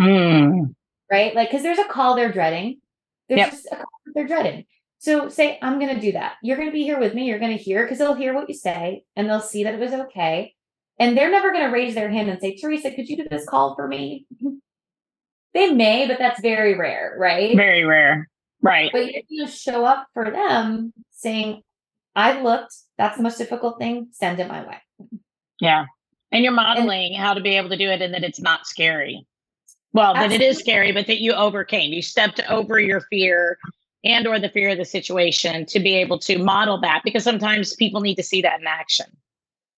Mm. Right? Like, because there's a call they're dreading. There's yep. just a call they're dreading. So say, I'm going to do that. You're going to be here with me. You're going to hear because they'll hear what you say and they'll see that it was okay. And they're never going to raise their hand and say, Teresa, could you do this call for me? they may, but that's very rare, right? Very rare. Right. But you just show up for them saying, I've looked, that's the most difficult thing, send it my way. Yeah. And you're modeling and, how to be able to do it and that it's not scary. Well, absolutely. that it is scary, but that you overcame. You stepped over your fear and or the fear of the situation to be able to model that because sometimes people need to see that in action.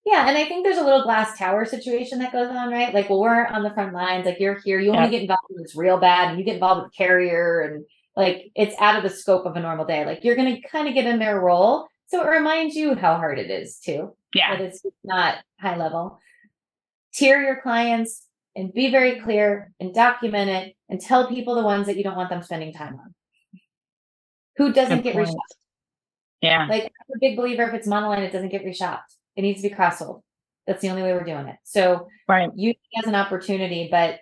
Yeah, and I think there's a little glass tower situation that goes on, right? Like, well, we're on the front lines, like you're here, you only yeah. get involved when it's real bad, and you get involved with the carrier and like it's out of the scope of a normal day. Like you're going to kind of get in their role. So it reminds you how hard it is too. Yeah. That it's not high level. Tier your clients and be very clear and document it and tell people the ones that you don't want them spending time on. Who doesn't Good get point. reshopped? Yeah. Like I'm a big believer if it's monoline, it doesn't get reshopped. It needs to be cross sold. That's the only way we're doing it. So right. you as an opportunity, but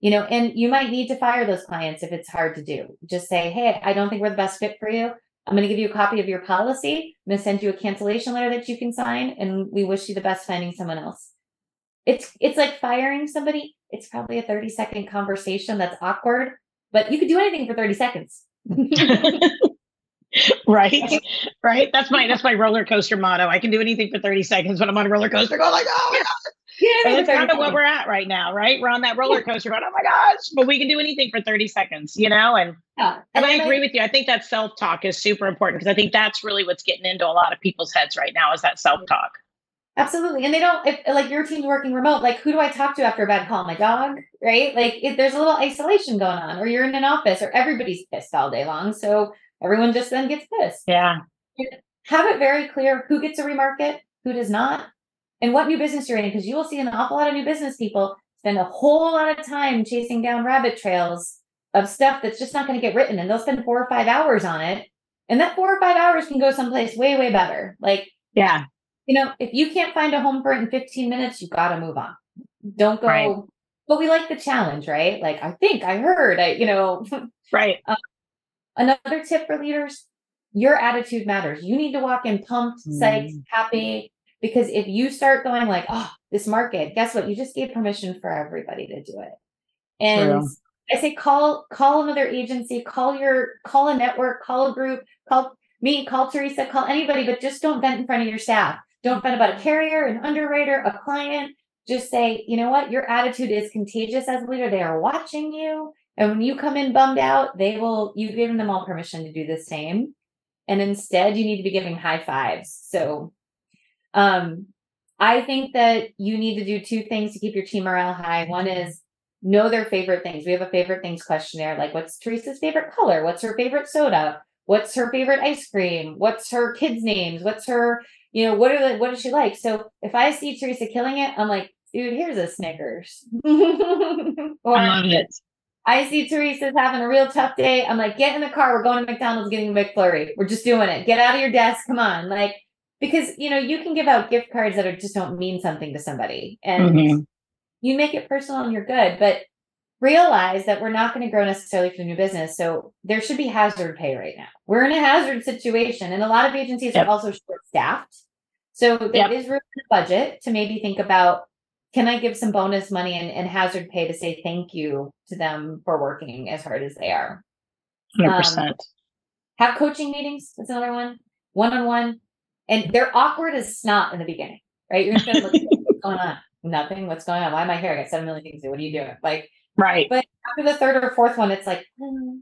you know, and you might need to fire those clients if it's hard to do. Just say, hey, I don't think we're the best fit for you. I'm going to give you a copy of your policy. I'm going to send you a cancellation letter that you can sign, and we wish you the best finding someone else. It's it's like firing somebody. It's probably a 30 second conversation that's awkward, but you could do anything for 30 seconds. right right that's my that's my roller coaster motto i can do anything for 30 seconds when i'm on a roller coaster going like oh my god oh yeah, that's kind of what we're at right now, right? We're on that roller coaster going, oh my gosh, but we can do anything for 30 seconds, you know? And, yeah. and, and I agree with you. I think that self talk is super important because I think that's really what's getting into a lot of people's heads right now is that self talk. Absolutely. And they don't, if like your team's working remote, like who do I talk to after a bad call? My dog, right? Like if there's a little isolation going on, or you're in an office, or everybody's pissed all day long. So everyone just then gets pissed. Yeah. Have it very clear who gets a remarket, who does not, and what new business you're in, because you will see an awful lot of new business people spend a whole lot of time chasing down rabbit trails of stuff that's just not going to get written. And they'll spend four or five hours on it. And that four or five hours can go someplace way, way better. Like, yeah. You know, if you can't find a home for it in 15 minutes, you got to move on. Don't go. Right. But we like the challenge, right? Like, I think I heard, I, you know, right. Um, another tip for leaders your attitude matters. You need to walk in pumped, psyched, mm. happy, because if you start going like, oh, this market, guess what? You just gave permission for everybody to do it. And True. I say call call another agency, call your call a network, call a group, call me, call Teresa, call anybody, but just don't vent in front of your staff. Don't vent about a carrier, an underwriter, a client. Just say, you know what, your attitude is contagious as a leader. They are watching you. And when you come in bummed out, they will, you've given them all permission to do the same. And instead, you need to be giving high fives. So um, I think that you need to do two things to keep your team morale high. One is know their favorite things. We have a favorite things questionnaire, like what's Teresa's favorite color? What's her favorite soda? What's her favorite ice cream? What's her kids' names? What's her, you know, what are the, what does she like? So if I see Teresa killing it, I'm like, dude, here's a Snickers. or, I love it. I see Teresa's having a real tough day. I'm like, get in the car. We're going to McDonald's getting a McFlurry. We're just doing it. Get out of your desk. Come on. Like, because you know you can give out gift cards that are just don't mean something to somebody and mm-hmm. you make it personal and you're good but realize that we're not going to grow necessarily for new business so there should be hazard pay right now we're in a hazard situation and a lot of agencies yep. are also short staffed so there yep. is room in the budget to maybe think about can i give some bonus money and, and, hazard pay to say thank you to them for working as hard as they are 100% um, have coaching meetings that's another one one-on-one and they're awkward as snot in the beginning, right? You're gonna look, what's going on? Nothing. What's going on? Why am I here? I got seven million things to do. What are you doing? Like, right. But after the third or fourth one, it's like, hmm,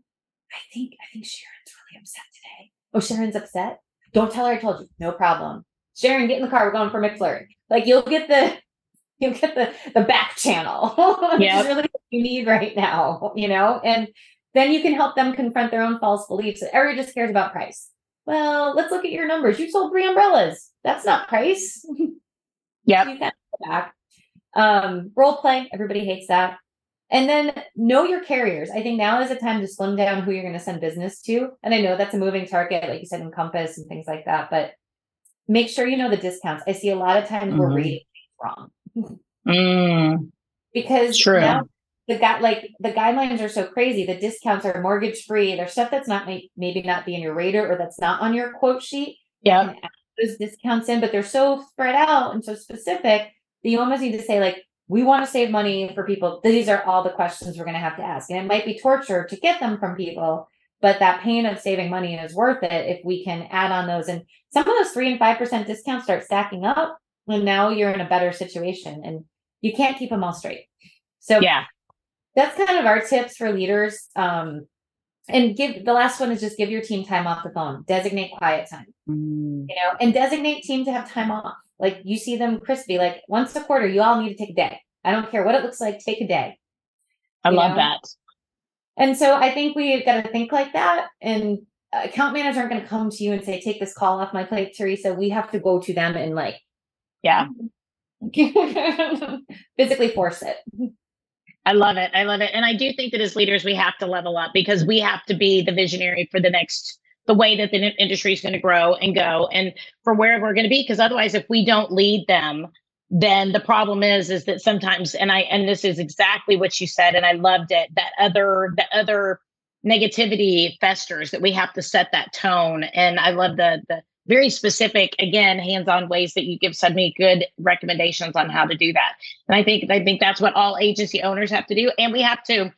I think I think Sharon's really upset today. Oh, Sharon's upset. Don't tell her I told you. No problem. Sharon, get in the car. We're going for McFlurry. Like you'll get the you'll get the the back channel, yeah, really what you need right now. You know, and then you can help them confront their own false beliefs. Everybody just cares about price well, let's look at your numbers. You sold three umbrellas. That's not price. Yeah. back. Um, role play. Everybody hates that. And then know your carriers. I think now is the time to slim down who you're going to send business to. And I know that's a moving target, like you said, Encompass and things like that. But make sure you know the discounts. I see a lot of times mm-hmm. we're rating wrong. mm. Because True. now the guy like the guidelines are so crazy the discounts are mortgage free there's stuff that's not may, maybe not be in your radar or that's not on your quote sheet yeah those discounts in but they're so spread out and so specific that you almost need to say like we want to save money for people these are all the questions we're going to have to ask and it might be torture to get them from people but that pain of saving money is worth it if we can add on those and some of those three and five percent discounts start stacking up and now you're in a better situation and you can't keep them all straight so yeah that's kind of our tips for leaders. Um, and give the last one is just give your team time off the phone. Designate quiet time. Mm. You know, and designate team to have time off. Like you see them crispy, like once a quarter, you all need to take a day. I don't care what it looks like, take a day. I love know? that. And so I think we've got to think like that. And account managers aren't going to come to you and say, take this call off my plate, Teresa. We have to go to them and like, yeah, physically force it. I love it. I love it. And I do think that as leaders, we have to level up because we have to be the visionary for the next, the way that the industry is going to grow and go and for where we're going to be. Because otherwise, if we don't lead them, then the problem is, is that sometimes, and I, and this is exactly what you said, and I loved it, that other, the other negativity festers that we have to set that tone. And I love the, the, very specific, again, hands-on ways that you give so many good recommendations on how to do that. And I think I think that's what all agency owners have to do. And we have to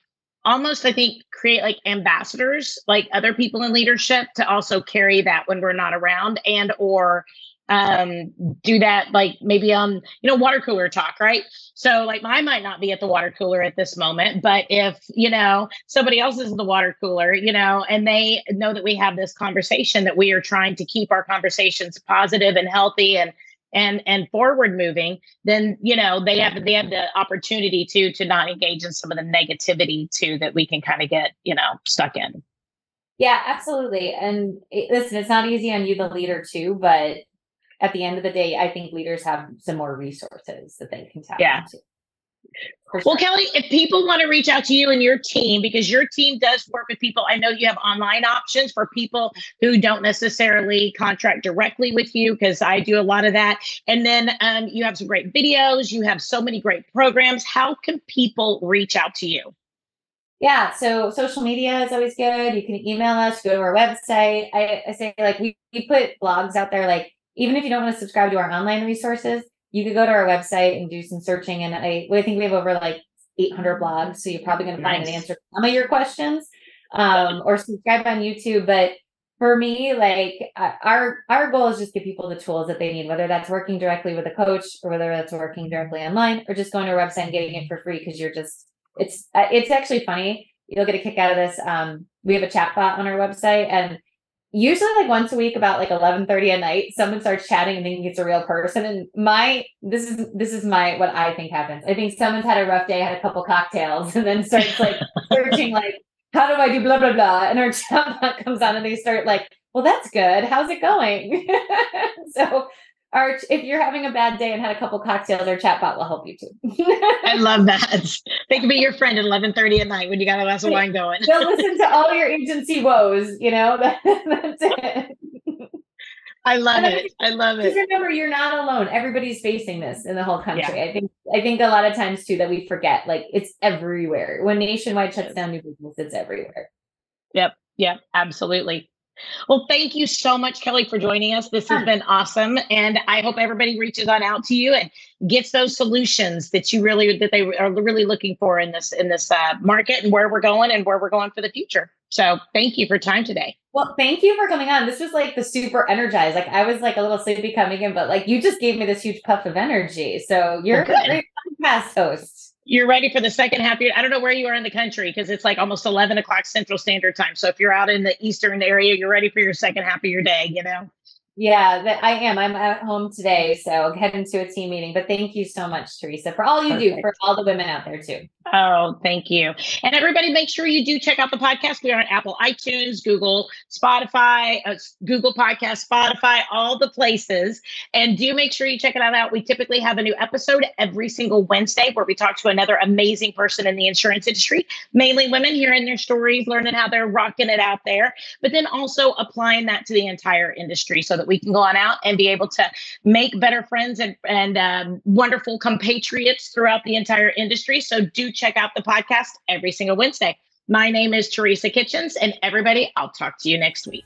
almost, I think, create like ambassadors, like other people in leadership to also carry that when we're not around and or um, do that like maybe on you know water cooler talk right? So like i might not be at the water cooler at this moment but if you know somebody else is in the water cooler you know and they know that we have this conversation that we are trying to keep our conversations positive and healthy and and and forward moving then you know they have they have the opportunity to to not engage in some of the negativity too that we can kind of get you know stuck in yeah absolutely and it, listen it's not easy on you the leader too but at the end of the day, I think leaders have some more resources that they can tap yeah. into. Well, Kelly, if people want to reach out to you and your team, because your team does work with people, I know you have online options for people who don't necessarily contract directly with you, because I do a lot of that. And then um, you have some great videos, you have so many great programs. How can people reach out to you? Yeah, so social media is always good. You can email us, go to our website. I, I say, like, we, we put blogs out there like even if you don't want to subscribe to our online resources, you could go to our website and do some searching. And I, I think we have over like 800 blogs. So you're probably going to find nice. an answer to some of your questions um, or subscribe on YouTube. But for me, like our our goal is just give people the tools that they need, whether that's working directly with a coach or whether that's working directly online or just going to our website and getting it for free because you're just it's it's actually funny. You'll get a kick out of this. Um, we have a chat bot on our website and usually like once a week about like 11 30 at night someone starts chatting and thinking it's a real person. And my this is this is my what i think happens. I think someone's had a rough day had a couple cocktails and then starts like searching like how do i do blah blah blah? And our chatbot comes on and they start like well that's good. How's it going? So our if you're having a bad day and had a couple cocktails, our chatbot will help you too. I love that. They can be your friend at eleven thirty at night when you got a glass of wine going. They'll listen to all your agency woes. You know, that, that's it. I love it. I love it. Just remember, you're not alone. Everybody's facing this in the whole country. Yeah. I think. I think a lot of times too that we forget, like it's everywhere. When nationwide shuts down new business, it's everywhere. Yep. Yep. Absolutely. Well, thank you so much, Kelly, for joining us. This has been awesome, and I hope everybody reaches on out to you and gets those solutions that you really that they are really looking for in this in this uh, market and where we're going and where we're going for the future. So, thank you for time today. Well, thank you for coming on. This was like the super energized. Like I was like a little sleepy coming in, but like you just gave me this huge puff of energy. So you're well, a great podcast host you're ready for the second half. I don't know where you are in the country because it's like almost 11 o'clock Central Standard Time. So if you're out in the Eastern area, you're ready for your second half of your day, you know? Yeah, I am. I'm at home today, so heading to a team meeting. But thank you so much, Teresa, for all you Perfect. do for all the women out there too. Oh, thank you. And everybody, make sure you do check out the podcast. We are on Apple, iTunes, Google, Spotify, uh, Google Podcast, Spotify, all the places. And do make sure you check it out. We typically have a new episode every single Wednesday where we talk to another amazing person in the insurance industry, mainly women, hearing their stories, learning how they're rocking it out there, but then also applying that to the entire industry so that we can go on out and be able to make better friends and, and um, wonderful compatriots throughout the entire industry. So do check out the podcast every single Wednesday. My name is Teresa Kitchens, and everybody, I'll talk to you next week.